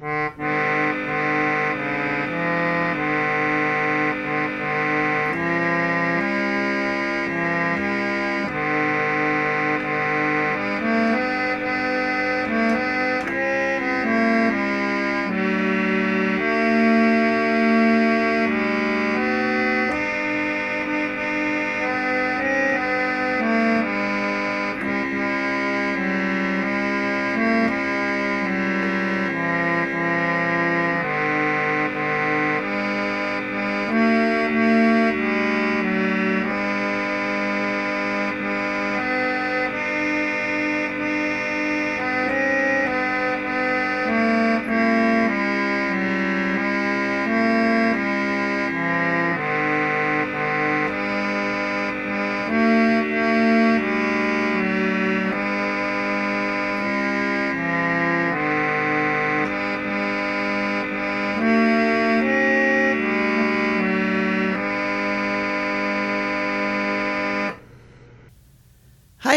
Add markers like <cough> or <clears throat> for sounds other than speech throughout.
Música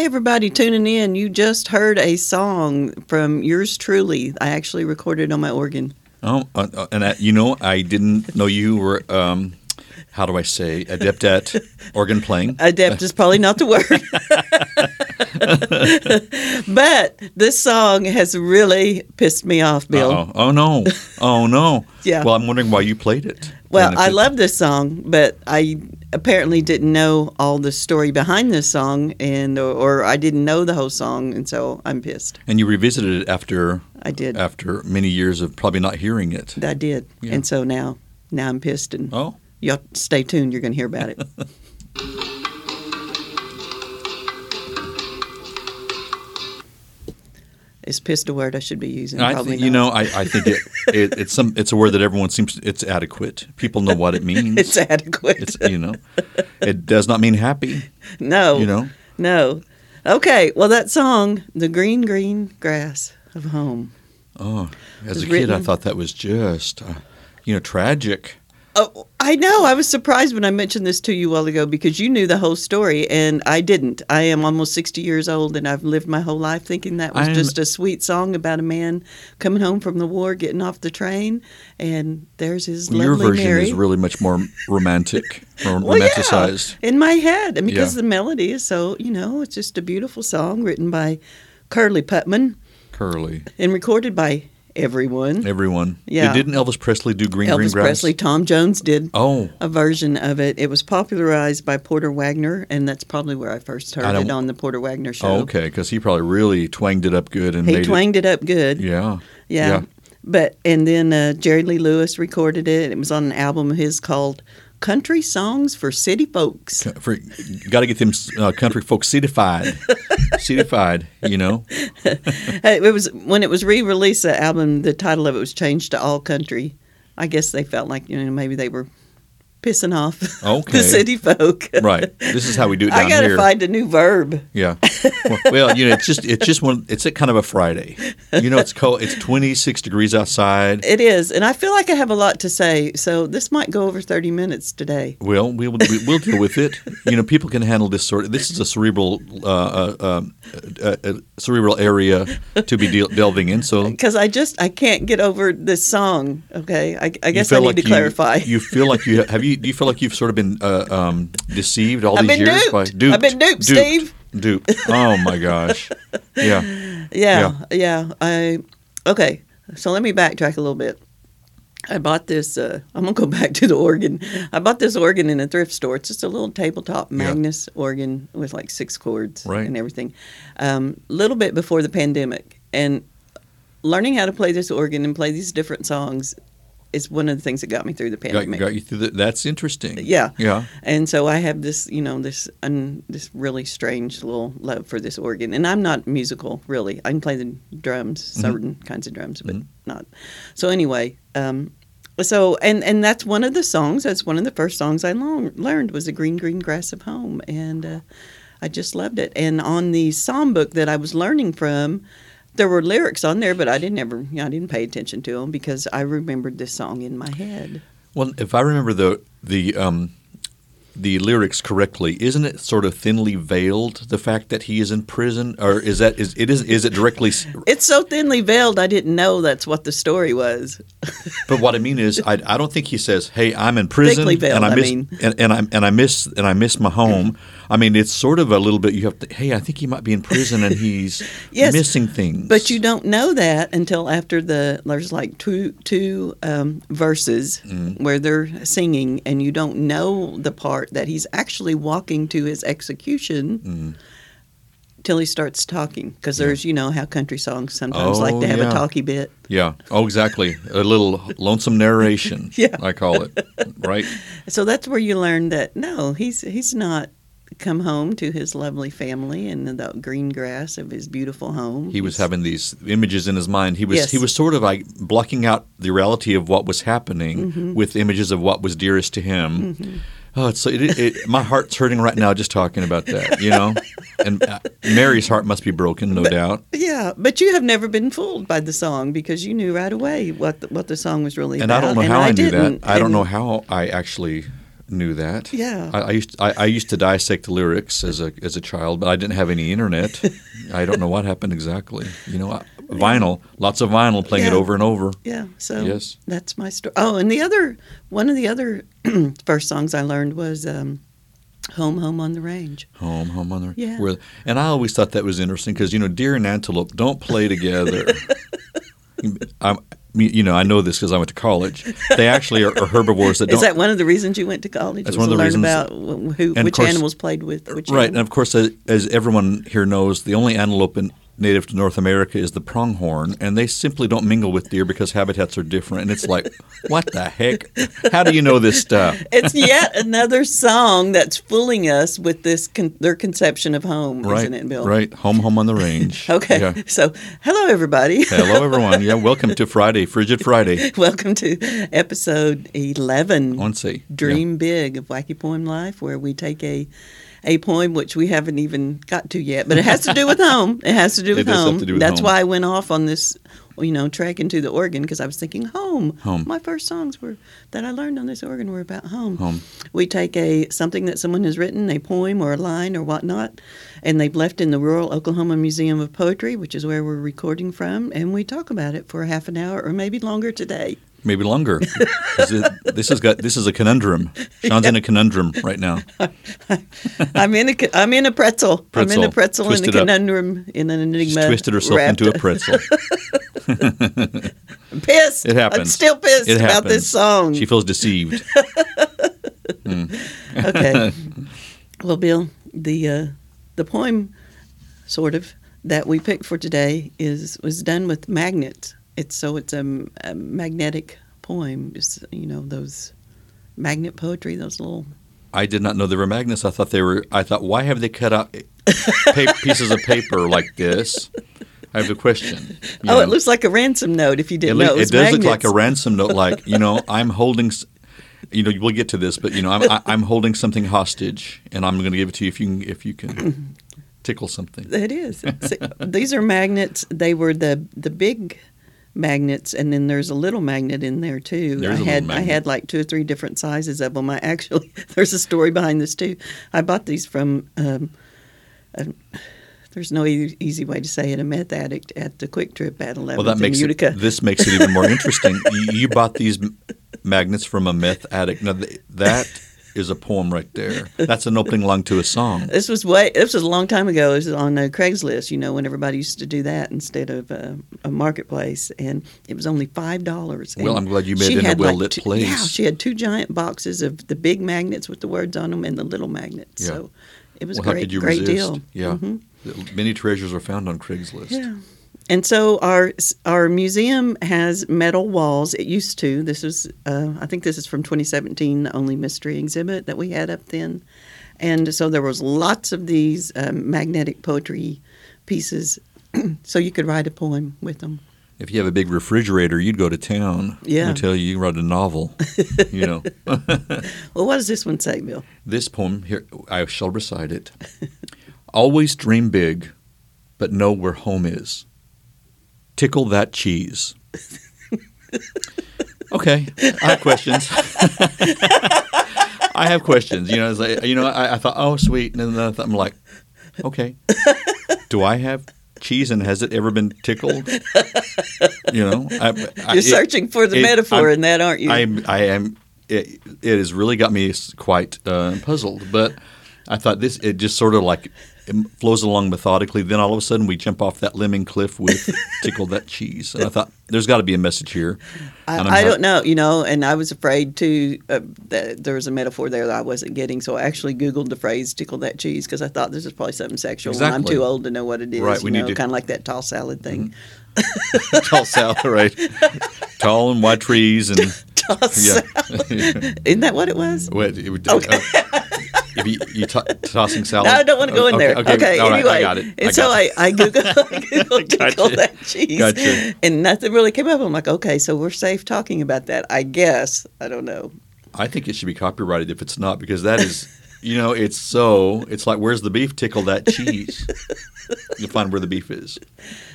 Everybody tuning in. You just heard a song from yours truly. I actually recorded on my organ. Oh, uh, uh, and I, you know, I didn't know you were. Um, how do I say adept at organ playing? <laughs> Adept is probably not the word. <laughs> <laughs> but this song has really pissed me off, Bill. Uh-oh. Oh no! Oh no! <laughs> Yeah. Well, I'm wondering why you played it. Well, I love this song, but I apparently didn't know all the story behind this song, and or, or I didn't know the whole song, and so I'm pissed. And you revisited it after I did. after many years of probably not hearing it. I did, Yeah. and so now now I'm pissed, and Oh, y'all stay tuned. You're going to hear about it. <laughs> Is pissed a word I should be using? I Probably th- you know, I, I think it, it it's some it's a word that everyone seems it's adequate. People know what it <laughs> means. it's adequate. It's you know, it does not mean happy. no, You know, no. Okay, well that song, "The Green Green Grass of Home." oh, as a kid, I thought that was just uh, you know tragic. Oh, I know. I was surprised when I mentioned this to you a while ago because you knew the whole story and I didn't. I am almost 60 years old and I've lived my whole life thinking that was I'm- just a sweet song about a man coming home from the war, getting off the train, and there's his Your version Mary. is really much more romantic, <laughs> or Well, yeah, romanticized. in my head, and because Yeah. the melody is so, you know, it's just a beautiful song written by Curly Putman Curly, and recorded by everyone. everyone. Yeah. Didn't Elvis Presley do Green Green Grass. Elvis Presley, Tom Jones did Oh, a version of it. It was popularized by Porter Wagoner, and that's probably where I first heard I it on the Porter Wagoner show. oh okay, because he probably really twanged it up good and He twanged it, up good. Yeah, Yeah. yeah. But and then uh, Jerry Lee Lewis recorded it. It was on an album of his called Country Songs for City Folks. For, got to get them uh, country folks certified, <laughs> certified. You know, it was when it was re-released. The album, the title of it was changed to All Country. I guess they felt like you know maybe they were pissing off <laughs> Okay. the city folk. <laughs> right? This is how we do it down I gotta here. find a new verb. Yeah. <laughs> Well, well, you know, it's just it's just one. It's a kind of a Friday. You know, it's cold. It's 26 degrees outside. It is, and I feel like I have a lot to say. So this might go over thirty minutes today. Well, we will we, we'll deal with it. You know, people can handle this sort. of This is a cerebral uh, uh, um, uh, uh, cerebral area to be deal delving in. So because I just I can't get over this song. Okay, I, I guess I need like to you- clarify. You feel like you have you. Do you feel like you've sort of been uh, um, deceived all I've these been years duped. by I've been duped, Steve. Duped. Oh my gosh. <laughs> Yeah. yeah, yeah, I okay. So let me backtrack a little bit. I bought this. Uh, I'm gonna go <laughs> back to the organ. I bought this organ in a thrift store. It's just a little tabletop Magnus organ with like six chords Right. and everything. A um, little bit before the pandemic, and learning how to play this organ and play these different songs is one of the things that got me through the pandemic. got you through the, That's interesting. Yeah. Yeah. And so I have this, you know, this un, this really strange little love for this organ. And I'm not musical, really. I can play the drums, Mm-hmm. certain kinds of drums, but not. So anyway, um, so and and that's one of the songs. That's one of the first songs I long, learned was the green green grass of home, and uh, I just loved it. And on the psalm book that I was learning from. There were lyrics on there, but I didn't ever, you know, I didn't pay attention to them because I remembered this song in my head. Well, if I remember the the um, the lyrics correctly, isn't it sort of thinly veiled the fact that he is in prison, or is that is it is is it directly? <laughs> It's so thinly veiled, I didn't know that's what the story was. <laughs> But what I mean is, I, I don't think he says, "Hey, I'm in prison Thickly veiled, and I I mean. and, and I and I miss and I miss my home." <clears throat> I mean, it's sort of a little bit. You have to. Hey, I think he might be in prison and he's <laughs> Yes, missing things. But you don't know that until after the there's like two two um, verses Mm-hmm. where they're singing, and you don't know the part that he's actually walking to his execution Mm-hmm. till he starts talking. Because there's you know how country songs sometimes like Oh, to have yeah. a talky bit. Yeah. Oh, exactly. A little lonesome narration. <laughs> Yeah. I call it. Right. So that's where you learn that no, he's he's not come home to his lovely family and the green grass of his beautiful home. He was having these images in his mind. He was Yes. he was sort of like blocking out the reality of what was happening Mm-hmm. with images of what was dearest to him. Oh, it's so it, it, my heart's hurting right now just talking about that. You know, <laughs> and uh, Mary's heart must be broken, no doubt. Yeah, but you have never been fooled by the song because you knew right away what the, what the song was really And about. I don't know how I, knew that. I don't know how I actually knew that. Yeah. I, I used I, I used to dissect lyrics as a as a child, but I didn't have any internet. <laughs> I don't know what happened exactly. You know, I- vinyl, lots of vinyl, playing it over and over. Yeah, so Yes. that's my story. Oh, and the other one of the other <clears throat> first songs I learned was um, "Home, Home on the Range." Home, home on the range. Yeah. where, and I always thought that was interesting because you know deer and antelope don't play together. <laughs> I, you know, I know this because I went to college. They actually are, are herbivores that Is that one of the reasons you went to college? That's one of the learn reasons- about who, which course- animals played with which right, and of course, as, as everyone here knows, the only antelope in, native to North America is the pronghorn, and they simply don't mingle with deer because habitats are different. And it's like, <laughs> what the heck? How do you know this stuff? <laughs> It's yet another song that's fooling us with this con- their conception of home, Right, isn't it, Bill? right. Home, home on the range. <laughs> Okay, Yeah. so hello everybody. Hello, everyone. Yeah, welcome to Friday, Frigid Friday. Welcome to episode 11, On say, Dream Big of Wacky Poem Life, where we take a a poem which we haven't even got to yet, but it has to do with home. <laughs> It has to do It with home. do with That's home. why I went off on this, you know, trek into the organ because I was thinking home. Home. My first songs were that I learned on this organ were about home. Home. We take a something that someone has written, a poem or a line or whatnot, and they've left in the Rural Oklahoma Museum of Poetry, which is where we're recording from, and we talk about it for half an hour or maybe longer today. Maybe longer. it- this has got this is a conundrum. Sean's in a conundrum right now. <laughs> I'm in a I'm in a pretzel. I'm in a Pretzel. pretzel in a Twisted up. conundrum in an She's enigma. twisted herself into a pretzel. I'm <laughs> pissed. It happens. I'm still pissed It about happens. this song. She feels deceived. <laughs> okay. well, Bill, the uh, the poem, sort of that we picked for today is was done with magnets. It's so it's a, a magnetic poem. Just you know those magnet poetry, those little. I did not know they were magnets. I thought they were. I thought, why have they cut out pa- pieces of paper like this? I have a question. You Oh, know, it looks like a ransom note. If you didn't loo- know, it, it does look like a ransom note. Like you know, I'm holding. You know, we'll get to this, but you know, I'm I, I'm holding something hostage, and I'm going to give it to you if you can if you can tickle something. It is. These are magnets. They were the the big magnets, and then there's a little magnet in there too. There's I had I had like two or three different sizes of them. I actually <laughs> there's a story behind this too. I bought these from. Um, a, there's no e- easy way to say it. A meth addict at the QuikTrip at 11th Well, that makes it, this makes it even more interesting. you, you bought these m- magnets from a meth addict. Now th- that is a poem right there. That's an opening line to a song. <laughs> This was way. This was a long time ago. It was on uh, Craigslist. You know, when everybody used to do that instead of uh, a marketplace, and it was only five dollars. Well, I'm glad you made it in a well-lit place. Yeah, she had two giant boxes of the big magnets with the words on them and the little magnets. Yeah. So it was Well, great, great resist? deal. Yeah. Mhm. Many treasures are found on Craigslist. Yeah. And so our our museum has metal walls. It used to. This is, uh, I think, this is from 2017, the only mystery exhibit that we had up then. And so there was lots of these um, magnetic poetry pieces, <clears throat> so you could write a poem with them. If you have a big refrigerator, you'd go to town. Yeah. I tell you, you can write a novel. you know. <laughs> Well, what does this one say, Bill? This poem here, I shall recite it. <laughs> Always dream big, but know where home is. Tickle that cheese. <laughs> Okay, I have questions. <laughs> I have questions. You know, it's like, you know, I, I thought, oh, sweet, and then I thought, I'm like, okay, do I have cheese and has it ever been tickled? You know, I, I, You're searching for the it- metaphor I'm- in that, aren't you? I, I am. It, it has really got me quite uh, puzzled. But I thought this. It just sort of like it flows along methodically. Then all of a sudden we jump off that lemon cliff with <laughs> tickle that cheese. And I thought there's got to be a message here. I, not- don't know, you know, and I was afraid too uh, that there was a metaphor there that I wasn't getting, so I actually Googled the phrase "tickle that cheese" because I thought this is probably something sexual. and I'm too old to know what it is. Right, you we need know, to- Mm-hmm. kind of like that tall salad thing. <laughs> tall salad, right? Tall and wide trees and <laughs> Tall yeah. <laughs> Isn't that what it was? What, it would- uh, if you, you to- tossing salad. No, I don't want to go in Okay, there. Okay, all right, anyway. I got it. And I so got I, it. I Googled, I Googled Gotcha. that cheese. Gotcha. And nothing really came up. I'm like, okay, so we're safe talking about that, I guess. I don't know. I think it should be copyrighted if it's not because that is, you know, it's so. It's like where's the beef? Tickle that cheese. <laughs> You'll find where the beef is.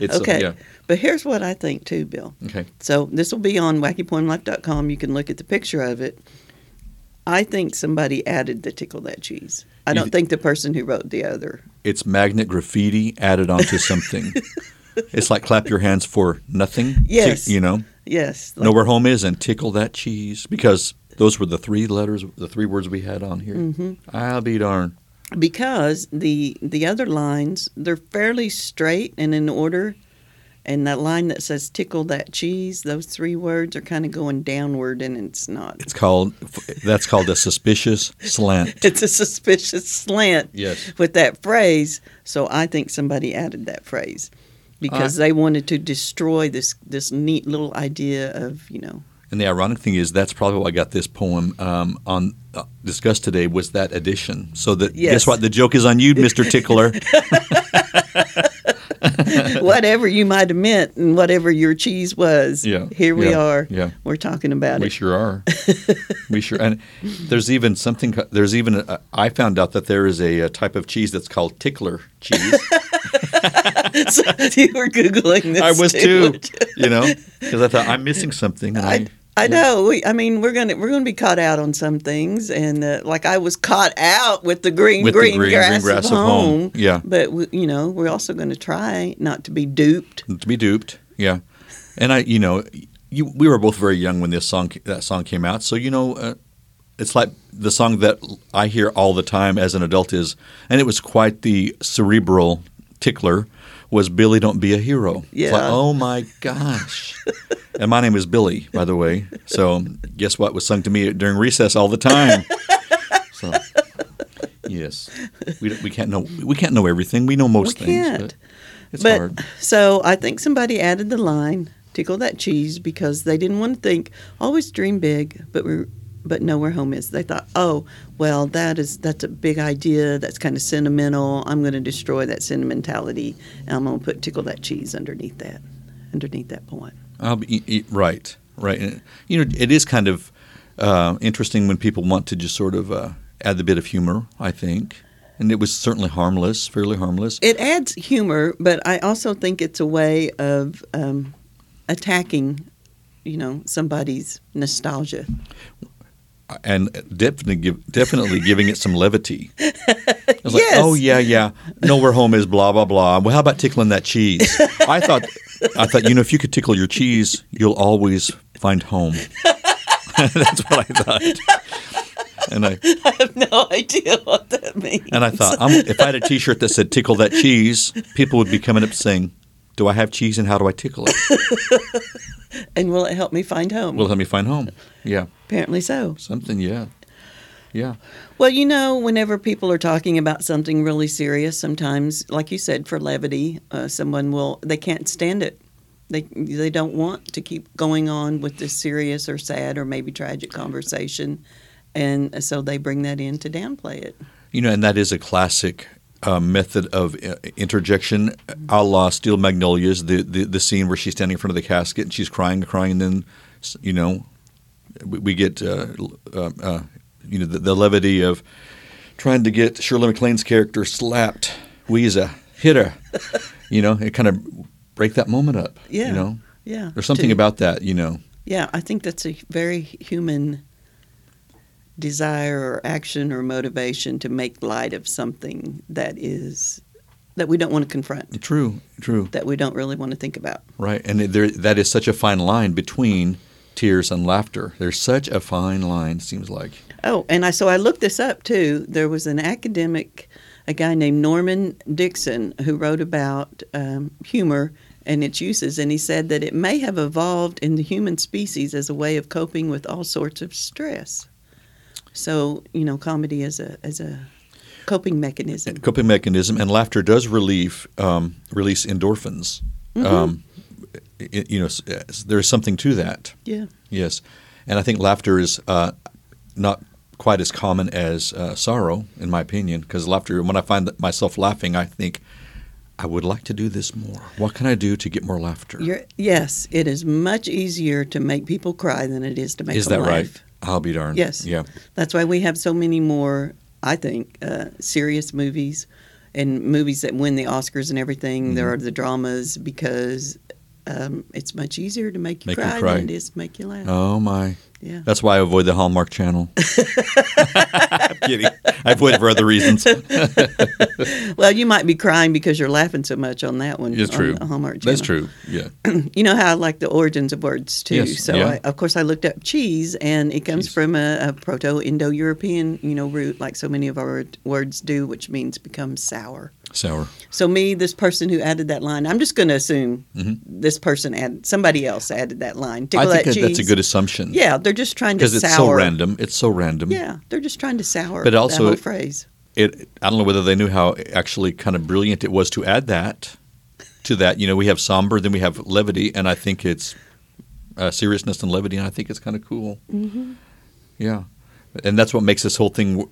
It's uh, Okay. yeah. But here's what I think too, Bill. Okay. So this will be on wackypoemlife.com. You can look at the picture of it. I think somebody added the tickle that cheese. I don't th- think the person who wrote the other. It's magnet graffiti added onto something. <laughs> it's like clap your hands for nothing. Tick- Yes. you know, Yes. know where home is and tickle that cheese because those were the three letters, the three words we had on here. hmm I'll be darned. Because the the other lines they're fairly straight and in order, and that line that says "tickle that cheese," those three words are kind of going downward, and it's not. It's called. That's called a suspicious slant. <laughs> It's a suspicious slant Yes. with that phrase. So I think somebody added that phrase because they wanted to destroy this this neat little idea of you know And the ironic thing is, that's probably why I got this poem um, on uh, discussed today was that addition. So that Yes. guess what? The joke is on you, Mister Tickler. <laughs> <laughs> whatever you might have meant and whatever your cheese was. Yeah, Here we yeah, are. yeah. We're talking about we it. We sure are. <laughs> we sure. And there's even something. There's even. A, I found out that there is a, a type of cheese that's called tickler cheese. so you were googling this. I was too. you? Know, because I thought I'm missing something. And I, I, I know. We, I mean, we're gonna we're gonna be caught out on some things, and uh, like I was caught out with the green With the green, green- grass, green grass of of home. home. Yeah. But we, you know, we're also going to try not to be duped. to be duped. Yeah, and I, you know, you we were both very young when this song that song came out, so you know, uh, it's like the song that I hear all the time as an adult is, and it was quite the cerebral tickler. Was Billy Don't Be a Hero? It's like, Yeah. oh my gosh. <laughs> and my name is Billy, by the way. So guess what was sung to me during recess all the time. So yes, we, we can't know we can't know everything. We know most We things, can't. but it's but hard. so I think somebody added the line "tickle that cheese" because they didn't want to think always dream big, but we but know where home is. They thought, oh, well, that is that's a big idea. That's kind of sentimental. I'm going to destroy that sentimentality, and I'm going to put "tickle that cheese" underneath that, underneath that point. I'll be, e- right, right. And, you know, it is kind of uh, interesting when people want to just sort of uh, add the bit of humor. I think, and it was certainly harmless, fairly harmless. It adds humor, but I also think it's a way of um, attacking, you know, somebody's nostalgia. and definitely give, definitely giving it some levity. <laughs> Was like, Yes. oh yeah, yeah. Know where home is, blah blah blah. Well, how about tickling that cheese? I thought, I thought, you know, if you could tickle your cheese, you'll always find home. <laughs> That's what I thought. And I I have no idea what that means. and I thought, I'm, if I had a T-shirt that said "tickle that cheese," people would be coming up saying, "Do I have cheese and how do I tickle it?" <laughs> And will it help me find home? Will it help me find home? Yeah, Apparently so. something. Yeah, yeah. Well, you know, whenever people are talking about something really serious, sometimes, like you said, for levity, uh, someone will they can't stand it. They they don't want to keep going on with this serious or sad or maybe tragic conversation, and so they bring that in to downplay it. You know, and that is a classic uh, method of uh, interjection, a la Steel Magnolias, the, the the scene where she's standing in front of the casket and she's crying, crying, and then you know, we, we get uh, uh, uh, you know the, the levity of trying to get Shirley MacLaine's character slapped, Ouiser, hit her, <laughs> you know, it kind of break that moment up. Yeah. you know, Yeah, there's something to- about that, you know. Yeah, I think that's a very human desire or action or motivation to make light of something that is that we don't want to confront, True, true. that we don't really want to think about. Right, and there that is such a fine line between tears and laughter. There's such a fine line. Seems like. Oh, and I so I looked this up too. There was an academic, a guy named Norman Dixon, who wrote about um, humor and its uses, and he said that it may have evolved in the human species as a way of coping with all sorts of stress. So you know, comedy as a as a coping mechanism. coping mechanism, and laughter does relieve um, release endorphins. Mm-hmm. Um, you know, there's something to that. Yeah. Yes, and I think laughter is uh, not quite as common as uh, sorrow, in my opinion. Because laughter, when I find myself laughing, I think I would like to do this more. What can I do to get more laughter? You're, yes, it is much easier to make people cry than it is to make is them that laugh. right? I'll be darned. Yes. Yeah. That's why we have so many more, I think, uh, serious movies and movies that win the Oscars and everything. Mm-hmm. There are the dramas because um, it's much easier to make you Make you cry, cry. than it is to make you laugh. Oh my. Yeah. That's why I avoid the Hallmark Channel. <laughs> I'm kidding. I avoid it for other reasons. <laughs> Well, you might be crying because you're laughing so much on that one. It's on true. the Hallmark That's true. Yeah. <clears throat> You know how I like the origins of words too. Yes, so, yeah. I, of course, I looked up cheese, and it comes Cheese. from a, a Proto-Indo-European, you know, root, like so many of our words do, which means become sour. Sour. So me, this person who added that line, I'm just going to assume Mhm. this person added, somebody else added that line. I think that that that's a good assumption. Yeah, they're just trying to Because it's so random. It's so random. Yeah, they're just trying to sour. But also that whole phrase. It. I don't know whether they knew how actually kind of brilliant it was to add that to that. You know, we have somber, then we have levity, and I think it's uh, seriousness and levity, and I think it's kind of cool. Mm-hmm. Yeah, and that's what makes this whole thing.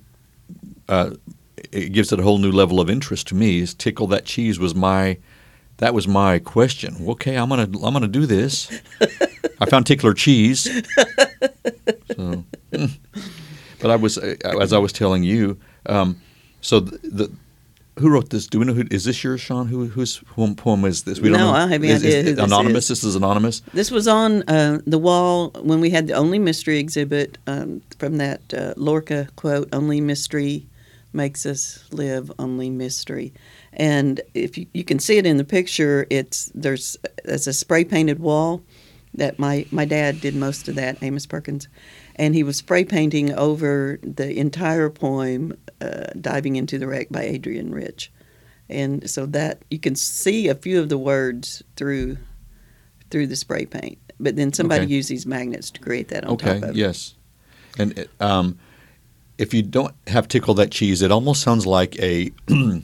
Uh, it gives it a whole new level of interest to me. Is tickle that cheese was my. That was my question. Okay, I'm gonna I'm gonna do this. I found tickler cheese. So, <laughs> but I was uh, as I was telling you. Um, so the, the who wrote this? Do we know who? Is this yours, Sean? Who whose poem, poem is this? We don't No, know. I have no Is- is idea this anonymous. is. This is anonymous. This was on uh, the wall when we had the Only Mystery exhibit um, from that uh, Lorca quote, Only mystery makes us live, only mystery. And if you, you can see it in the picture, it's there's, there's a spray painted wall that my, my dad did most of that, Amos Perkins. And he was spray painting over the entire poem, uh, Diving into the Wreck by Adrienne Rich. And so that you can see a few of the words through through the spray paint. But then somebody Okay. used these magnets to create that on Okay. top of it. Yes. And it, um, if you don't have tickle that cheese, it almost sounds like a. <clears throat>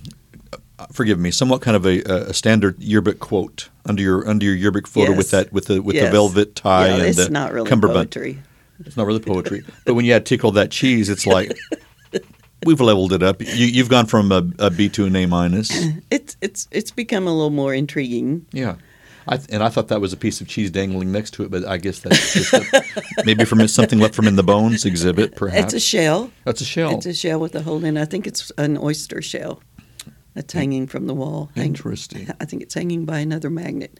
forgive me, somewhat kind of a, a standard yearbook quote under your under your yearbook photo with that with the with the velvet tie yeah, and it's the not really cummerbund. poetry. It's not really poetry, but when you add tickle that cheese, it's like <laughs> we've leveled it up. You, you've gone from a, a B to an A minus. It's it's it's become a little more intriguing. Yeah. I, and I thought that was a piece of cheese dangling next to it, but I guess that's just a, <laughs> maybe from something left from in the bones exhibit, perhaps. <laughs> It's a shell. That's a shell. It's a shell with a hole in. it. I think it's an oyster shell that's hanging from the wall. Interesting. I think it's hanging by another magnet.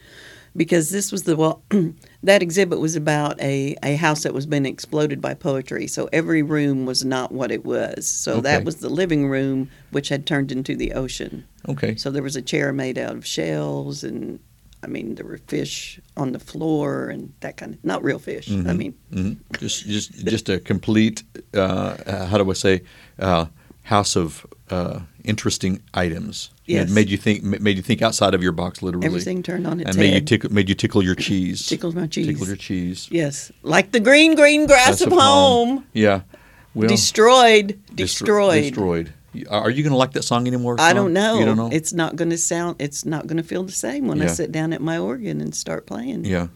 Because this was the wall, <clears throat> that exhibit was about a, a house that was being exploded by poetry. So every room was not what it was. So Okay. that was the living room, which had turned into the ocean. Okay. So there was a chair made out of shells, and I mean there were fish on the floor and that kind of not real fish. I Mhm. mean, hmm Just, just, just a complete. Uh, how do I say? Uh, house of uh, interesting items. Yes. It made you think. Made you think outside of your box, literally. everything turned on its and made you tickle. Made you tickle your cheese. <laughs> Tickled my cheese. Tickle your cheese. yes, like the green, green grass That's of home. Yeah. Well, destroyed, destro- destroyed. Destroyed. Are you going to like that song anymore? I don't know. You don't know. It's not going to sound. It's not going to feel the same when I sit down at my organ and start playing. Yeah.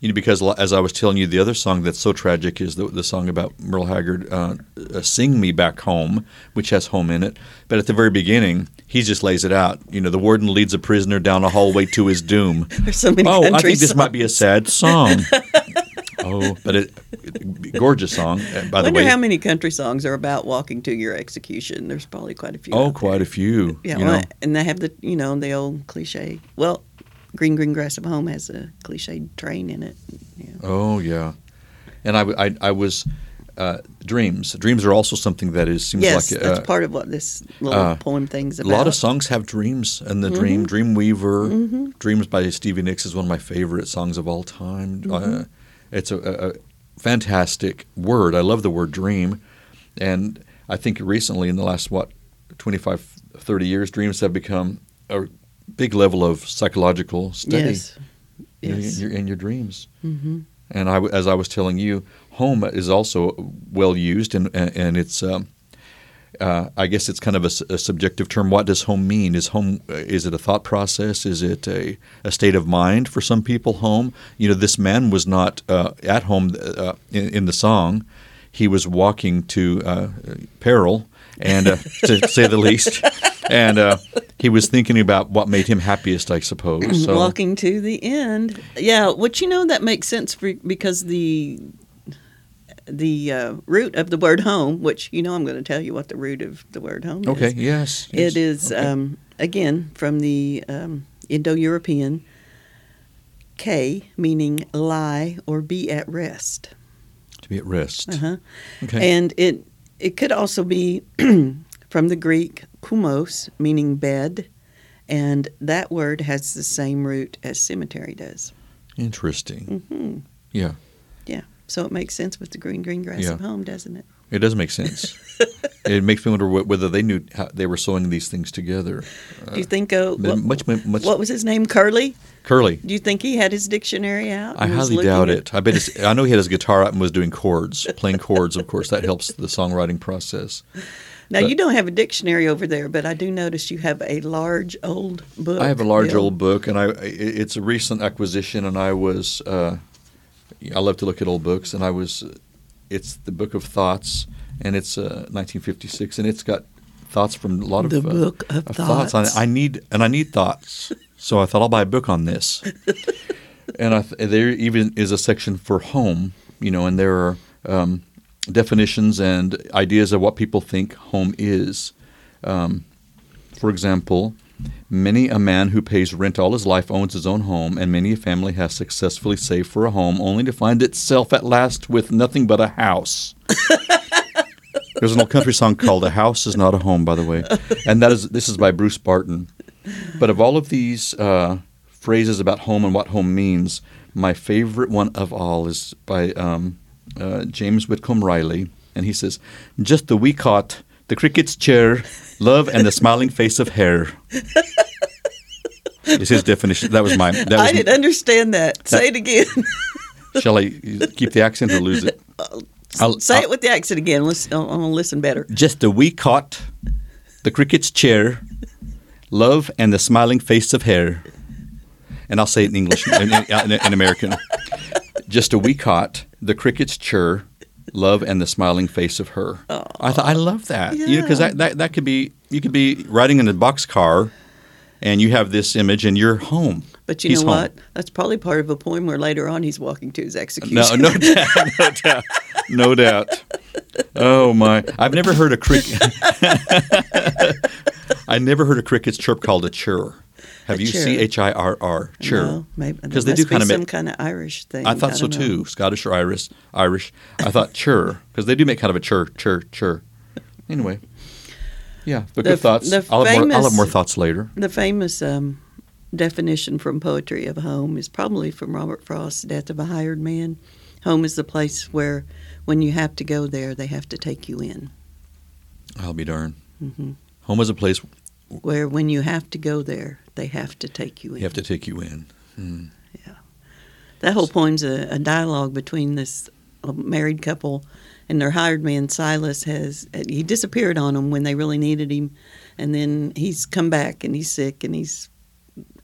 You know, because as I was telling you, the other song that's so tragic is the, the song about Merle Haggard, uh, uh, "Sing Me Back Home," which has home in it. But at the very beginning, he just lays it out. You know, the warden leads a prisoner down a hallway to his doom. <laughs> There's so many oh, I think this might be a sad song. <laughs> oh, but it, gorgeous song. Uh, By I the wonder way, how many country songs are about walking to your execution. There's probably quite a few. oh, quite there. a few. Yeah, you well, know. and they have the you know the old cliche. Well, green green grass of home has a cliche train in it. Yeah. Oh yeah, and I I was uh, dreams. Dreams are also something that is seems like yes, like that's uh, part of what this little uh, poem thing's about. a lot of songs have dreams, and the dream, Mm-hmm. Dreams by Stevie Nicks is one of my favorite songs of all time. Mm-hmm. It's a, a, fantastic word. I love the word dream, and I think recently in the last what 25, 30 years, dreams have become a big level of psychological study. Yes. Yes. in, your, in your dreams. Mm-hmm. And I, as I was telling you, home is also well used, and and, and it's. Um, uh, I guess it's kind of a subjective term. What does home mean? Is home uh, is it a thought process? Is it a, a state of mind for some people? Home. You know, this man was not uh, at home uh, in, in the song. He was walking to uh, peril, and uh, to say the least, and uh, he was thinking about what made him happiest. I suppose. <laughs> So, Walking to the end. Yeah, which you know that makes sense for, because the the uh, root of the word home, which you know I'm going to tell you what the root of the word home Okay. is. Yes. yes. It is Okay. um, again from the um, Indo-European K, meaning lie or be at rest. to be at rest. Uh-huh. Okay. And it it could also be <clears throat> from the Greek kumos, meaning bed, and that word has the same root as cemetery does. Interesting. hmm Yeah. Yeah, so it makes sense with the green, green grass Yeah. of home, doesn't it? It does make sense. <laughs> it makes me wonder whether they knew how they were sewing these things together. Do you think? Uh, what, much, much what was his name? Curly. curly. Do you think he had his dictionary out? I highly doubt at- it. I bet. It's, I know he had his guitar out and was doing chords, playing chords. Of course, that helps the songwriting process. Now But- you don't have a dictionary over there, but I do notice you have a large old book. I have a large Bill. old book, and I i- it's a recent acquisition, and I was uh, I love to look at old books, and I was it's the Book of Thoughts, and it's uh, 1956, and it's got thoughts from a lot of The uh, Book of thoughts. Thoughts. I, I need and I need thoughts, so I thought I'll buy a book on this. <laughs> and I th- there even is a section for home, you know, and there are um, definitions and ideas of what people think home is. Um, for example, many a man who pays rent all his life owns his own home, and many a family has successfully saved for a home only to find itself at last with nothing but a house. <laughs> There's an old country song called "A House Is Not a Home," by the way, and that is this is by Bruce Barton. But of all of these uh, phrases about home and what home means, my favorite one of all is by um, uh, James Whitcomb Riley, and he says, "Just the wee cot, the cricket's chair, love, and the smiling face of hair." is his definition. That was mine. That was I didn't understand that. Say it again. <laughs> Shall I keep the accent or lose it? <laughs> I'll- Say I'll- it with the accent again. Listen, I'm gonna listen better. Just a wee cot, the cricket's chair, love, and the smiling face of hair. And I'll say it in English, in, in, in American. Just a wee cot, the cricket's chair, love, and the smiling face of her. I thought I love that, you know, because Yeah. that, that that could be you could be riding in a boxcar, and you have this image, and you're home. But you He's know home. what? That's probably part of a poem where later on he's walking to his No, execution. no doubt, no doubt, <laughs> no doubt. Oh my! I've never heard a cricket. <laughs> I never heard a cricket's chirp called a chirr. Have A you. C H I R R? No, maybe Because they do kind of make some kind of Irish thing. I thought so know. too, Scottish or Irish. Irish. I thought chirr because they do make kind of a chirr, chirr, chirr. Anyway, yeah. But The good thoughts. the I'll have, more, I'll have more thoughts later. The famous um, definition from poetry of home is probably from Robert Frost's Death of a Hired Man. Home is the place where, when you have to go there, they have to take you in. I'll be darned. hmm Home is a place Where when you have to go there, they have to take you in. you have to take you in. Hmm. That whole poem's a, a dialogue between this uh, married couple and their hired man Silas has he disappeared on them when they really needed him, and then he's come back and he's sick and he's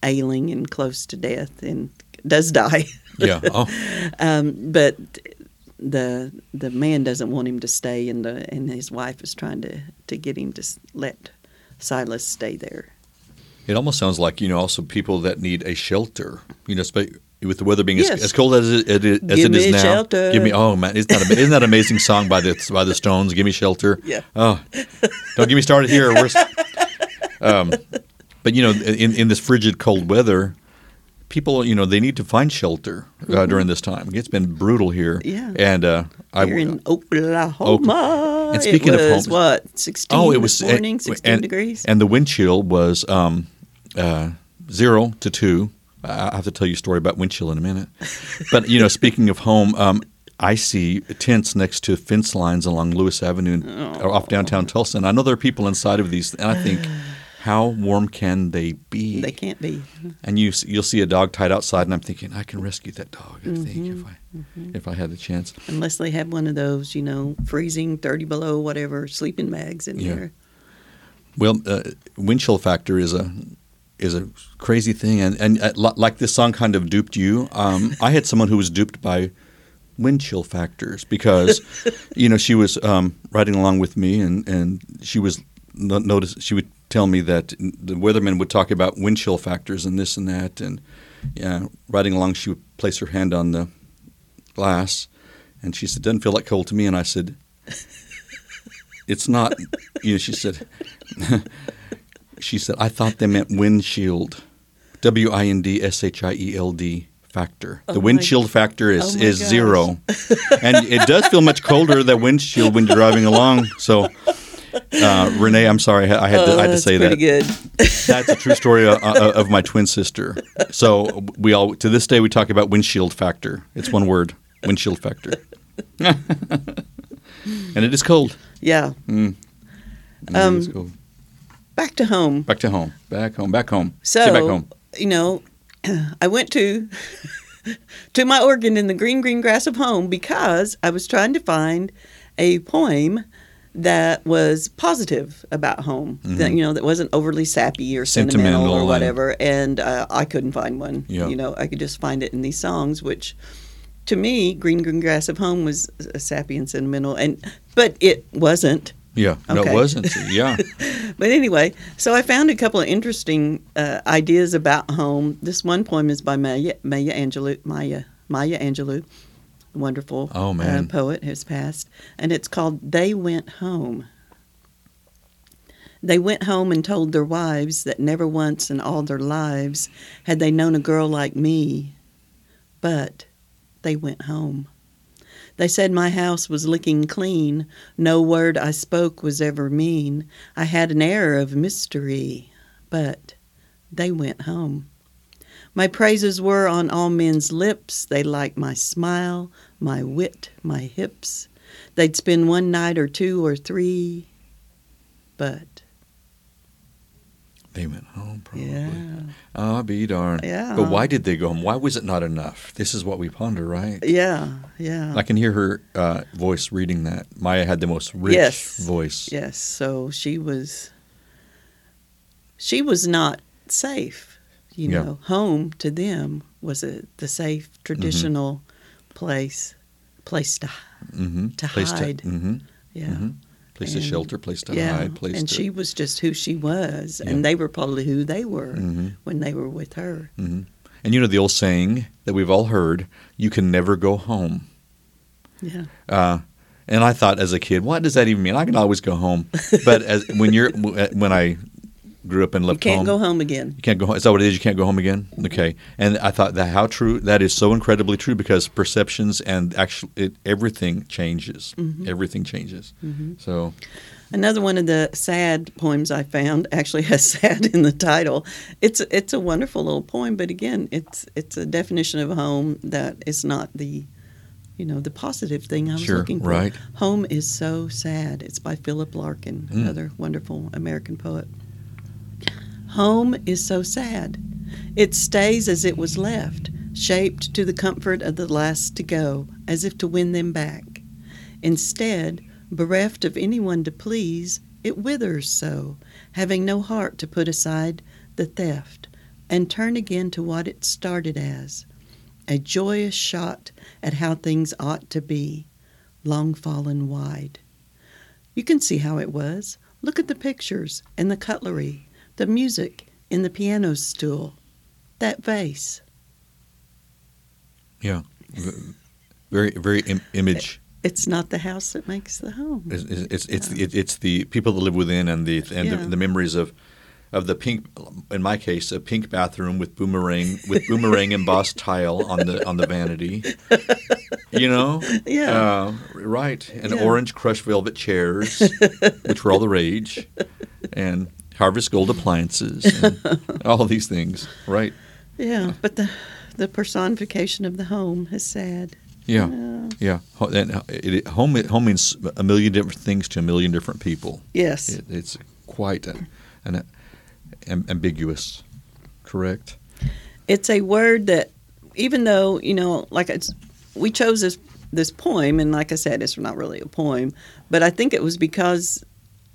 ailing and close to death and does die. Yeah. Oh, <laughs> um, but the the man doesn't want him to stay, and the and his wife is trying to to get him to let Silas stay there. It almost sounds like you know also people that need a shelter. You know, with the weather being Yes. as, as cold as it, as Give it is me now. shelter. Give me oh man, isn't that isn't that an amazing song by the by the Stones? Give me shelter. Yeah. Oh, don't get me started here. We're, um, but you know, in in this frigid cold weather, people, you know, they need to find shelter uh, during this time. It's been brutal here. Mm-hmm. Yeah. And uh, I Here in Oklahoma. And speaking it of was, what, 16 oh, it was morning, 16 and, degrees? and the wind chill was um, uh, zero to two. I have to tell you a story about wind chill in a minute. But you know, speaking of home, um, I see tents next to fence lines along Lewis Avenue and, or off downtown Tulsa, and I know there are people inside of these, and I think. How warm can they be? they can't be. And you you'll see a dog tied outside, and I'm thinking I can rescue that dog. I think Mm-hmm. if I if I had the chance. Unless they have one of those, you know, freezing 30 below, whatever, sleeping bags in Yeah. there. Well, uh, wind chill factor is a is a crazy thing, and and uh, like this song kind of duped you. Um, I had someone who was duped by wind chill factors because, <laughs> you know, she was um, riding along with me, and and she was no- notice she would tell me that the weatherman would talk about wind chill factors and this and that, and yeah, riding along, she would place her hand on the glass, and she said, "Doesn't feel like cold to me," and I said. It's not, you know. She said, she said, I thought they meant windshield. W I N D S H I E L D factor. The Oh my- windshield factor is, oh is gosh. zero. <laughs> and it does feel much colder, that windshield, when you're driving along. So, uh, Renee, I'm sorry. I had to, I had to Oh, say pretty that. good. That's a true story uh, uh, of my twin sister. So, we all, to this day, we talk about windshield factor. It's one word windshield factor. <laughs> and it is cold. Yeah. And Um, is cold. Back to home. Back to home. Back home. Back home. So, Say back home. you know, <clears throat> I went to <laughs> to my organ in the green green grass of home because I was trying to find a poem that was positive about home. That you know that wasn't overly sappy or sentimental, Mm-hmm. Sentimental or whatever. And uh, I couldn't find one. Yeah. You know, I could just find it in these songs, which. To me, "Green Green Grass of Home" was uh, sappy and sentimental, and but it wasn't. Yeah. No, it wasn't. Yeah. <laughs> But anyway, so I found a couple of interesting uh, ideas about home. This one poem is by Maya, Maya Angelou, Maya, Maya Angelou, wonderful Oh, man. Uh, poet, has passed, and it's called "They Went Home." They went home and told their wives that never once in all their lives had they known a girl like me, but they went home. They said my house was licking clean, no word I spoke was ever mean. I had an air of mystery, but they went home. My praises were on all men's lips. They liked my smile, my wit, my hips. They'd spend one night or two or three, but They went home, probably. yeah, Ah, be darned. Yeah. But why did they go home? Why was it not enough? This is what we ponder, right? yeah, yeah. I can hear her uh, voice reading that. Maya had the most rich Yes. voice. Yes, so she was she was not safe. You Yeah. know, home to them was a the safe traditional place place to Mm-hmm. To place hide. To, mm-hmm. yeah. Mm-hmm. Place to shelter, place to yeah, hide, place and to. she was just who she was, Yeah. and they were probably who they were hmm when they were with her. hmm And you know the old saying that we've all heard: "You can never go home." Yeah, Uh, and I thought as a kid, what does that even mean? I can always go home. <laughs> But as when you're when I grew up and you can't home, go home again. You can't go home. Is that what it is? You can't go home again? Okay. And I thought that how true that is so incredibly true because perceptions and actually it, everything changes. Mm-hmm. Everything changes. So Another one of the sad poems I found actually has <laughs> "sad" in the title. It's it's a wonderful little poem, but again, it's it's a definition of home that is not the, you know, the positive thing I was Sure, looking for. right. Home is so sad. It's by Philip Larkin, Mm. another wonderful American poet. Home is so sad. It stays as it was left, shaped to the comfort of the last to go, as if to win them back. Instead, bereft of anyone to please, it withers so, having no heart to put aside the theft and turn again to what it started as a joyous shot at how things ought to be, long fallen wide. You can see how it was. Look at the pictures and the cutlery, the music in the piano stool, that vase. yeah, very very Im- image. It's not the house that makes the home. It's it's it's, it's, it's the people that live within and the and Yeah. the, the memories of of the pink. In my case, a pink bathroom with boomerang with boomerang embossed tile on the on the vanity. <laughs> You know, Yeah. uh, right, and Yeah. orange crushed velvet chairs, which were all the rage, and Harvest Gold appliances, and <laughs> all these things. Right. Yeah, but the the personification of the home is sad. Yeah. Yeah. Yeah. And uh, it, it, home home means a million different things to a million different people. Yes. It, it's quite an, an am, ambiguous. Correct. it's a word that even though you know like it's we chose this this poem and like i said it's not really a poem but i think it was because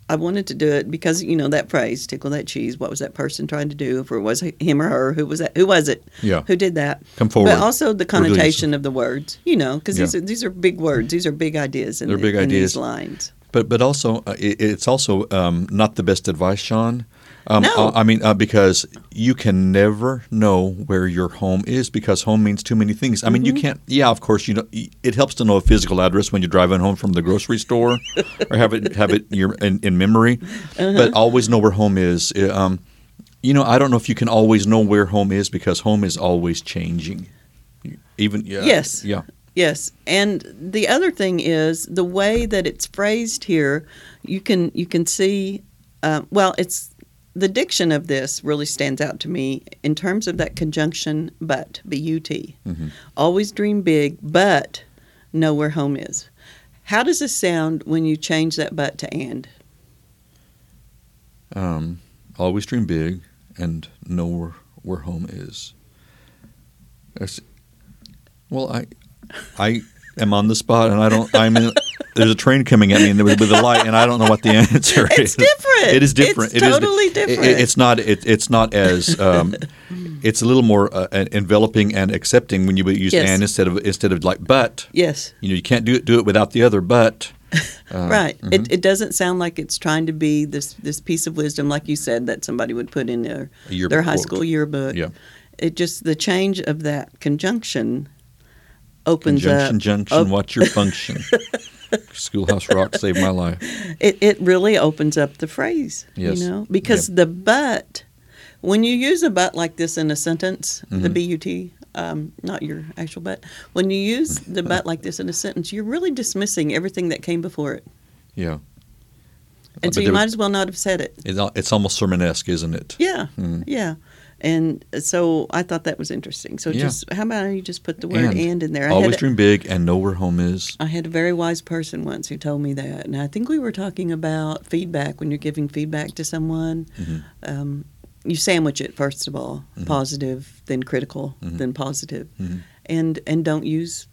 i wanted to do it because you know that phrase tickle that cheese what was that person trying to do if it was him or her who was that who was it Yeah. who did that Come forward. but also the connotation of the words you know because these Yeah. are these are big words these are big ideas in, They're the- big in ideas. these lines But but also uh, it, it's also um, not the best advice, Sean. Um, No. uh, I mean uh, because you can never know where your home is because home means too many things. I mean you can't. Yeah, of course you know. It helps to know a physical address when you're driving home from the grocery store, or have it have it your in, in memory. But always know where home is. Um, you know, I don't know if you can always know where home is because home is always changing. Even yeah. Yes. Yeah. Yes, and the other thing is the way that it's phrased here. You can you can see. Uh, well, it's the diction of this really stands out to me in terms of that conjunction. But b u t. Mhm. Always dream big, but know where home is. How does this sound when you change that but to and? Um, always dream big and know where, where home is. That's, well, I I am on the spot and I don't. I'm in. There's a train coming at me and with, with a light and I don't know what the <laughs> answer It's is. It's different. It is different. It's It is totally it- different. it- it's not. It, it's not as. Um, it's a little more uh, enveloping and accepting when you use Yes. and instead of instead of like but. Yes, You know, you can't do it do it without the other but. <laughs> Uh, right. mhm. It, it doesn't sound like it's trying to be this this piece of wisdom, like you said, that somebody would put in their their high quote. school yearbook. Yeah. It just the change of that conjunction opens Conjunction, up. junction, op- what's your function? <laughs> Schoolhouse Rock saved my life. it it really opens up the phrase. Yes. You know, because the but when you use a but like this in a sentence, the Mhm. but. Um, not your actual but. When you use <laughs> the but like this in a sentence, you're really dismissing everything that came before it, Yeah. and so you might as well not have said it. It's, al- it's almost sermonesque, isn't it? Yeah, Mhm. yeah. And so I thought that was interesting. So Yeah. just how about you just put the word And. and, in there? I Always dream big and know where home is. I had a very wise person once who told me that, and I think we were talking about feedback when you're giving feedback to someone. Mhm. Um, you sandwich it first of all, Mhm. positive, then critical, Mhm. then positive, Mhm. and and don't use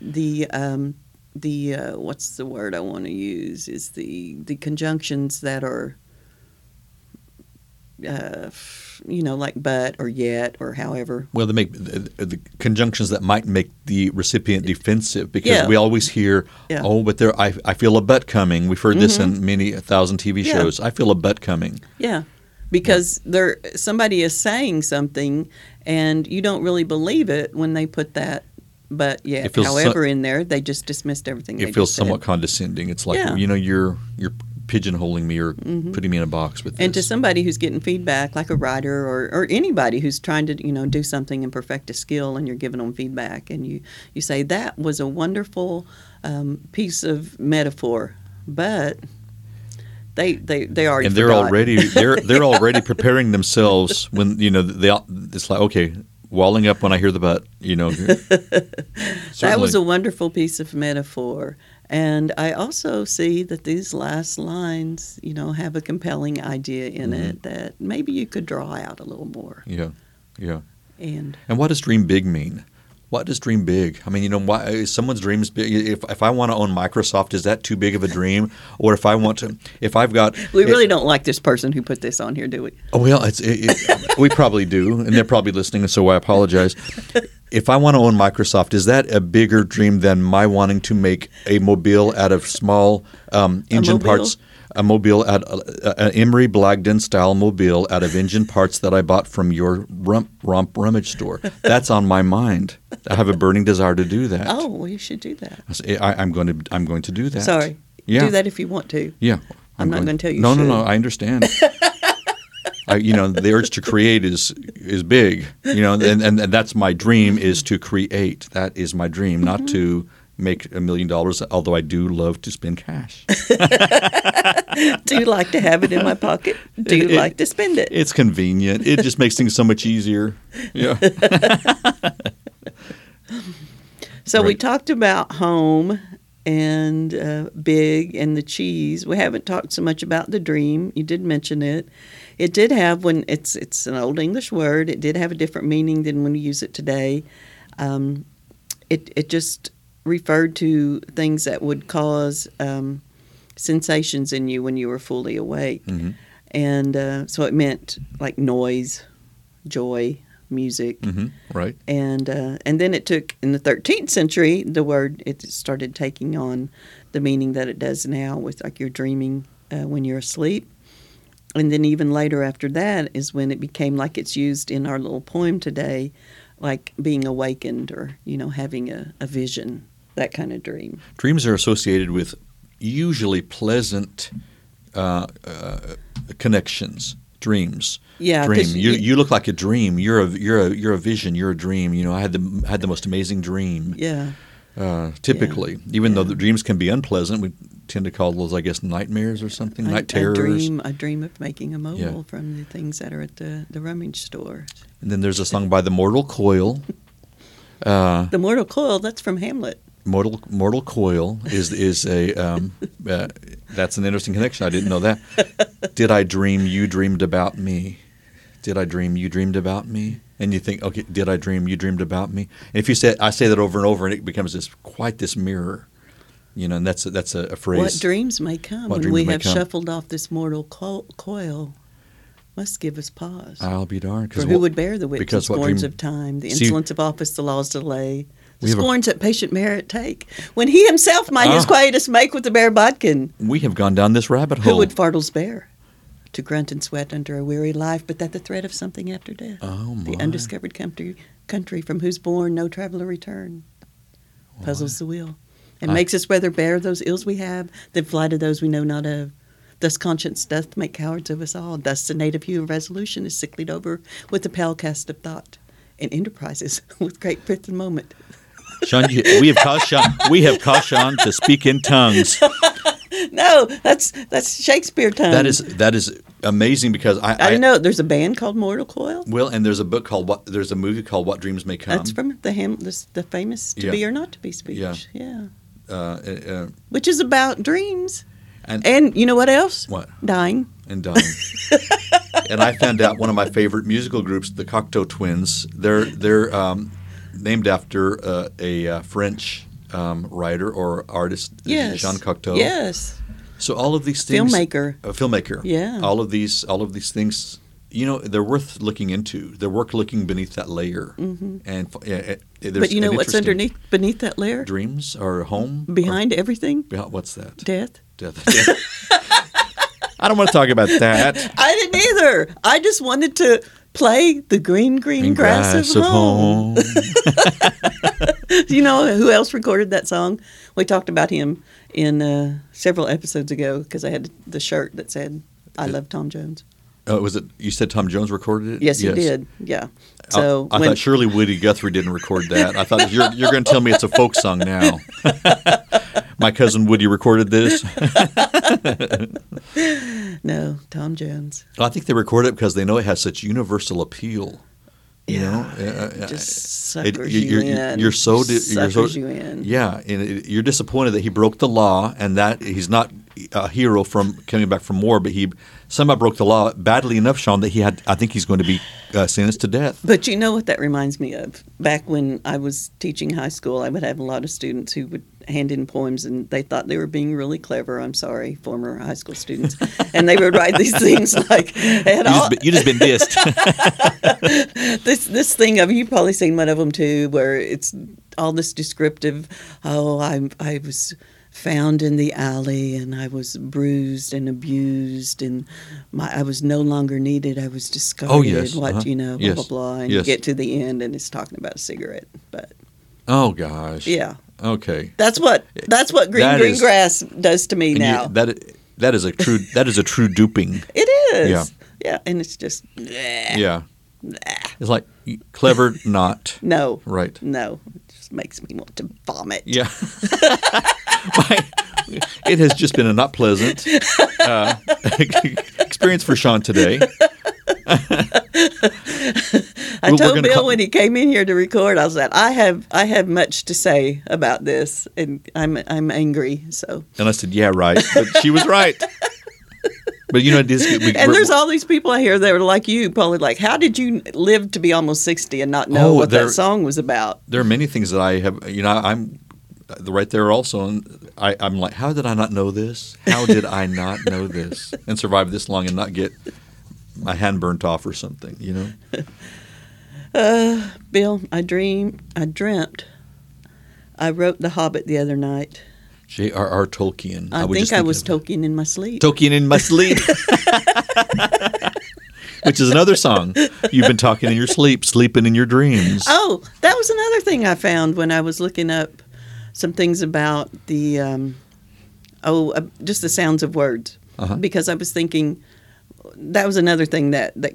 the um, the uh, what's the word I want to use is the the conjunctions that are uh, you know like but or yet or however Well, they make the, the conjunctions that might make the recipient defensive because Yeah. we always hear, Yeah. "Oh, but there, I, I feel a but coming." We've heard this in many a thousand TV Yeah. shows. I feel a but coming. yeah because they're somebody is saying something and you don't really believe it when they put that but yeah feels so- however in there they just dismissed everything It feels just said. somewhat condescending. It's like Yeah. Mm-hmm. you know you're you're pigeonholing me or putting me in a box with This. And to somebody who's getting feedback, like a writer or, or anybody who's trying to, you know, do something and perfect a skill, and you're giving them feedback, and you, you say that was a wonderful um, piece of metaphor, but they they they already and they're forgot. already they're <laughs> they're already preparing themselves when you know they it's like okay walling up when I hear the butt you know <laughs> that was a wonderful piece of metaphor. And I also see that these last lines, you know, have a compelling idea in Mm-hmm. it that maybe you could draw out a little more. yeah yeah And and what does dream big mean what does dream big I mean you know why is someone's dreams big if if I want to own Microsoft is that too big of a dream or if I want to if I've got <laughs> we really don't like this person who put this on here, do we? Oh well, it's it, it, <laughs> we probably do, and they're probably listening, so I apologize. <laughs> If I want to own Microsoft, is that a bigger dream than my wanting to make a mobile out of small um, engine parts? A mobile at uh, an Emery Blagden style mobile out of engine parts that I bought from your rump, romp rummage store. That's on my mind. I have a burning desire to do that. Oh, well, you should do that. I, I'm going to I'm going to do that. Sorry. Yeah. Do that if you want to. Yeah. I'm not gonna tell you No, no, should. no. I understand. I <laughs> I, you know, the urge to create is is big. You know, and, and, and that's my dream is to create. That is my dream, not Mm-hmm. to make a million dollars. Although I do love to spend cash. <laughs> Do you like to have it in my pocket? Do you It- like to spend it? It's convenient. It just makes things so much easier. Yeah. <laughs> So we talked about home and uh, big and the cheese. We haven't talked so much about the dream. You did mention it. It did have when it's it's an old English word. It did have a different meaning than when we use it today. Um, it it just referred to things that would cause um, sensations in you when you were fully awake, hmm and uh, so it meant like noise, joy, music. Hmm Right. and uh, and then it took in the 13th century the word it started taking on the meaning that it does now with like you're dreaming uh, when you're asleep. And then even later after that is when it became like it's used in our little poem today like being awakened or you know having a, a vision that kind of dream Dreams are associated with usually pleasant uh, uh, connections. Dreams. yeah dream. You, you look like a dream. You're a you're a you're a vision. You're a dream. You know, I had the had the most amazing dream. yeah Uh, typically, even though the dreams can be unpleasant, we tend to call those, I guess, nightmares or something, I, night I dream I dream of making a mobile Yeah. from the things that are at the, the rummage store. And then there's a song by the Mortal Coil. <laughs> Uh, The mortal coil, that's from Hamlet. Mortal Mortal Coil is is a um, uh, that's an interesting connection. I didn't know that. Did I dream you dreamed about me? Did I dream you dreamed about me? And you think, okay, did I dream you dreamed about me? And if you say, I say that over and over, and it becomes this quite this mirror, you know, and that's a, that's a, a phrase. What dreams may come What when we have come. shuffled off this mortal co- coil must give us pause. I'll be darned. For who what- would bear the whips and because what scorns dream- of time, the See- insolence of office, the laws delay, the have a- scorns that patient merit take, when he himself might his Ah. quietus make with the bare bodkin? we have gone down this rabbit hole. Who would fardels bear? To grunt and sweat under a weary life, but that the threat of something after death. oh my! The undiscovered country, country from whose bourne no traveller return, puzzles the wheel, and I- makes us rather bear those ills we have than fly to those we know not of. Thus conscience doth make cowards of us all. Thus the native hue of resolution is sicklied over with the pale cast of thought, and enterprises <laughs> with great pith and moment. Sean, you, we have caused Sean, we have caused Sean to speak in tongues. <laughs> No, that's that's Shakespeare time. That is that is amazing because I, I didn't know there's a band called Mortal Coil. Well, and there's a book called what? There's a movie called What Dreams May Come. That's from the Ham, the, the famous "To Yeah. Be or Not to Be" speech. Yeah. yeah, uh, uh, which is about dreams. and And you know what else? what? Dying. And dying. and I found out one of my favorite musical groups, the Cocteau Twins. They're they're um, named after uh, a uh, French um, writer or artist, Yes. Jean Cocteau. Yes. So all of these things, Filmmaker. a filmmaker. Yeah. All of these, all of these things, you know, they're worth looking into. They're worth looking beneath that layer. hmm And yeah, there's But you know what's underneath beneath that layer? Dreams or home or- Behind everything? behind, what's that? Death. Death. <laughs> I don't want to talk about that. <laughs> I didn't either. I just wanted to play the green, green, Green grass, of, home. <laughs> you know who else recorded that song? We talked about him in uh, several episodes ago because I had the shirt that said "I love Tom Jones." Oh, was it? You said Tom Jones recorded it. Yes, he did. Yeah. So I, when, thought surely Woody Guthrie didn't record that. I thought you're you're going to tell me it's a folk song now. <laughs> My cousin Woody recorded this. <laughs> no, Tom Jones. I think they record it because they know it has such universal appeal. You know, Uh, it uh, just it- suckers you're, you you're- in. you're so di- you're so you in. yeah, and it, you're disappointed that he broke the law and that he's not a hero from coming back from war, but he somehow broke the law badly enough, Sean, that he had. I think he's going to be uh, sentenced to death. But you know what that reminds me of? Back when I was teaching high school, I would have a lot of students who would hand in poems and they thought they were being really clever. I'm sorry, former high school students. and they would write these things <laughs> like, You all, just, been- you just been dissed. <laughs> <laughs> this this thing of you've probably seen one of them too, where it's all this descriptive. Oh, I I was found in the alley and I was bruised and abused and my I was no longer needed. I was discarded. Oh, yes, What uh-huh. you know, blah Yes, blah blah. And yes. you get to the end and it's talking about a cigarette. But oh gosh. yeah, Okay. that's what that's what green That green is- grass does to me And you- now. that that is a true that is a true duping. it is. Yeah. Yeah, and it's just bleh, Yeah. bleh. It's like clever, <laughs> not no, right. no. It just makes me want to vomit. Yeah. <laughs> My- it has just been a not pleasant uh, <laughs> experience for Sean today. <laughs> I Well, told Bill call- when he came in here to record, I said, I have I have much to say about this, and I'm I'm angry. So, And I said, "Yeah, right." But she was right. But you know, it is. We, and there's all these people out here that are like you, probably like, how did you live to be almost sixty and not know Oh, what there- that song was about? there are many things that I have. You know, I'm right there also, and I, I'm like, how did I not know this? How did I not know this and survive this long and not get my hand burnt off or something? You know. <laughs> Uh, Bill, I dream, I dreamt. I wrote The Hobbit the other night. J.R.R. Tolkien. I, was think I was Tolkien in my sleep. Tolkien in my sleep. <laughs> Which is another song. You've been talking in your sleep, sleeping in your dreams. Oh, that was another thing I found when I was looking up some things about the um, oh, uh, just the sounds of words. Uh-huh. Because I was thinking that was another thing that that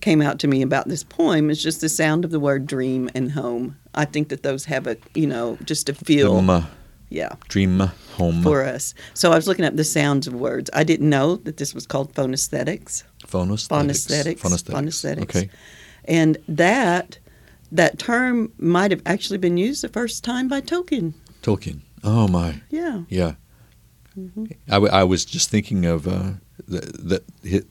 came out to me about this poem is just the sound of the word dream and home. I think that those have a you know just a feel, uh, yeah, dream home. for us. So I was looking up the sounds of words. I didn't know that this was called phonesthetics. Phonesthetics. Phonesthetics. Phonesthetics. Phonesthetics. Okay. And that that term might have actually been used the first time by Tolkien. Tolkien. Oh my. Yeah. Yeah. Mm-hmm. I, w- I was just thinking of uh, the, the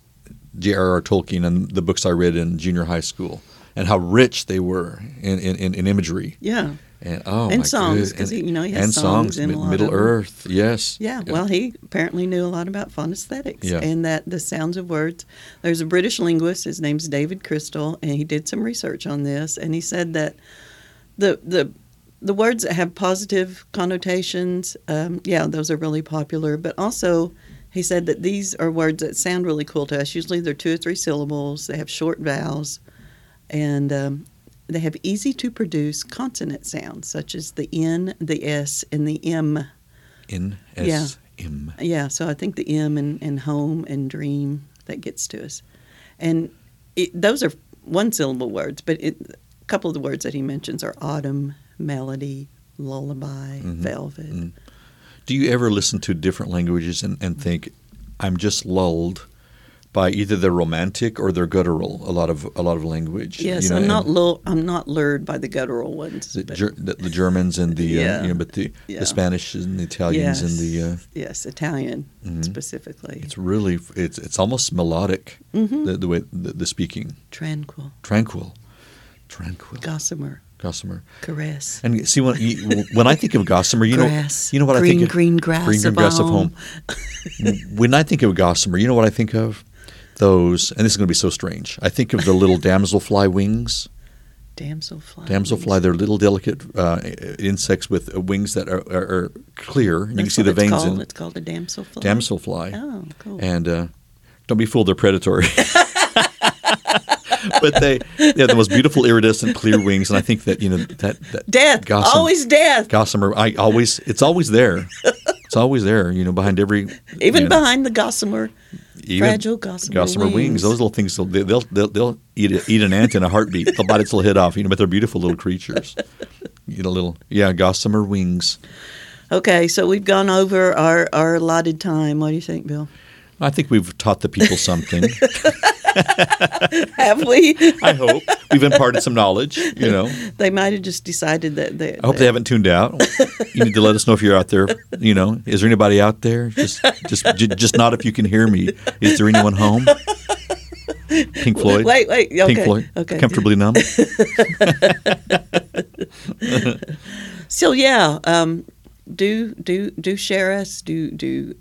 J.R.R. Tolkien and the books I read in junior high school and how rich they were in, in, in, in imagery. Yeah. And oh And my songs, 'cause you know, he has and songs in a lot Middle. Earth, yes. Yeah, well, he apparently knew a lot about phonesthetics Yeah. and that the sounds of words. There's a British linguist, his name's David Crystal, and he did some research on this, and he said that the the the words that have positive connotations, um, yeah, those are really popular. But also, he said that these are words that sound really cool to us. Usually, they're two or three syllables. They have short vowels, and um, they have easy to produce consonant sounds, such as the N, the S, and the M. N Yeah. S M. Yeah, so I think the M and, and home and dream that gets to us, and it, those are one syllable words. But it, a couple of the words that he mentions are autumn, melody, lullaby, Mhm. velvet. Mm. Do you ever listen to different languages and, and think, I'm just lulled by either their romantic or their guttural? A lot of a lot of language. Yes, you know, I'm not lull, I'm not lured by the guttural ones. The, Ger- the, the Germans and the uh, Yeah. you know, but the, Yeah. the Spanish and the Italians and the uh, yes, Italian Mhm. specifically. it's really it's it's almost melodic Mhm. the, the way the, the speaking Tranquil, tranquil, tranquil, gossamer, gossamer. caress. And see when you, when I think of gossamer, you Grass. know you know what Green, I think of green grass green, green of grass of home. home. <laughs> when I think of gossamer, you know what I think of? Those, and this is going to be so strange. I think of the little <laughs> damselfly wings. Damselfly. Damselfly, they're little delicate uh, insects with uh, wings that are, are, are clear. and You can see the veins called. in It's called a damselfly. damselfly. Oh, cool. And uh, don't be fooled; they're predatory. <laughs> but they, they have the most beautiful iridescent clear wings, and I think that you know that, that Death. Gossamer, Always death. gossamer. I always, it's always there. It's always there. You know, behind every Even you know, behind the gossamer. even fragile gossamer gossamer wings. wings. Those little things, they'll they'll they'll, they'll eat a, eat an ant in a heartbeat. They'll bite its little head off. You know, but they're beautiful little creatures. You know, little yeah, gossamer wings. Okay, so we've gone over our, our allotted time. What do you think, Bill? I think we've taught the people something. <laughs> Have we? I hope we've imparted some knowledge. You know, they might have just decided that they. I hope they haven't tuned out. You need to let us know if you're out there. You know, is there anybody out there? Just, just, j- just not if you can hear me. Is there anyone home? Pink Floyd. Wait, wait. Okay. Pink Floyd. Okay. Comfortably numb. <laughs> So yeah, um, do do do share us. Do do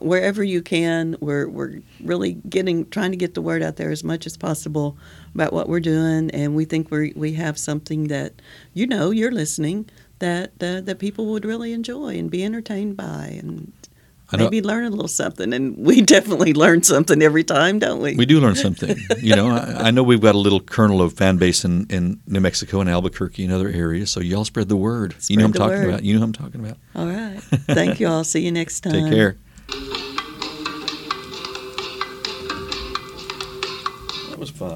wherever you can. We're we're really getting trying to get the word out there as much as possible about what we're doing, and we think we we have something that you know you're listening that uh, that people would really enjoy and be entertained by, and maybe learn a little something. And we <laughs> definitely learn something every time, don't we? We do learn something. You know, I, I know we've got a little kernel of fan base in, in New Mexico and Albuquerque and other areas. So y'all spread the word. you know what I'm talking word. about. You know what I'm talking about. All right. Thank you all. See you next time. <laughs> Take care. That was fun.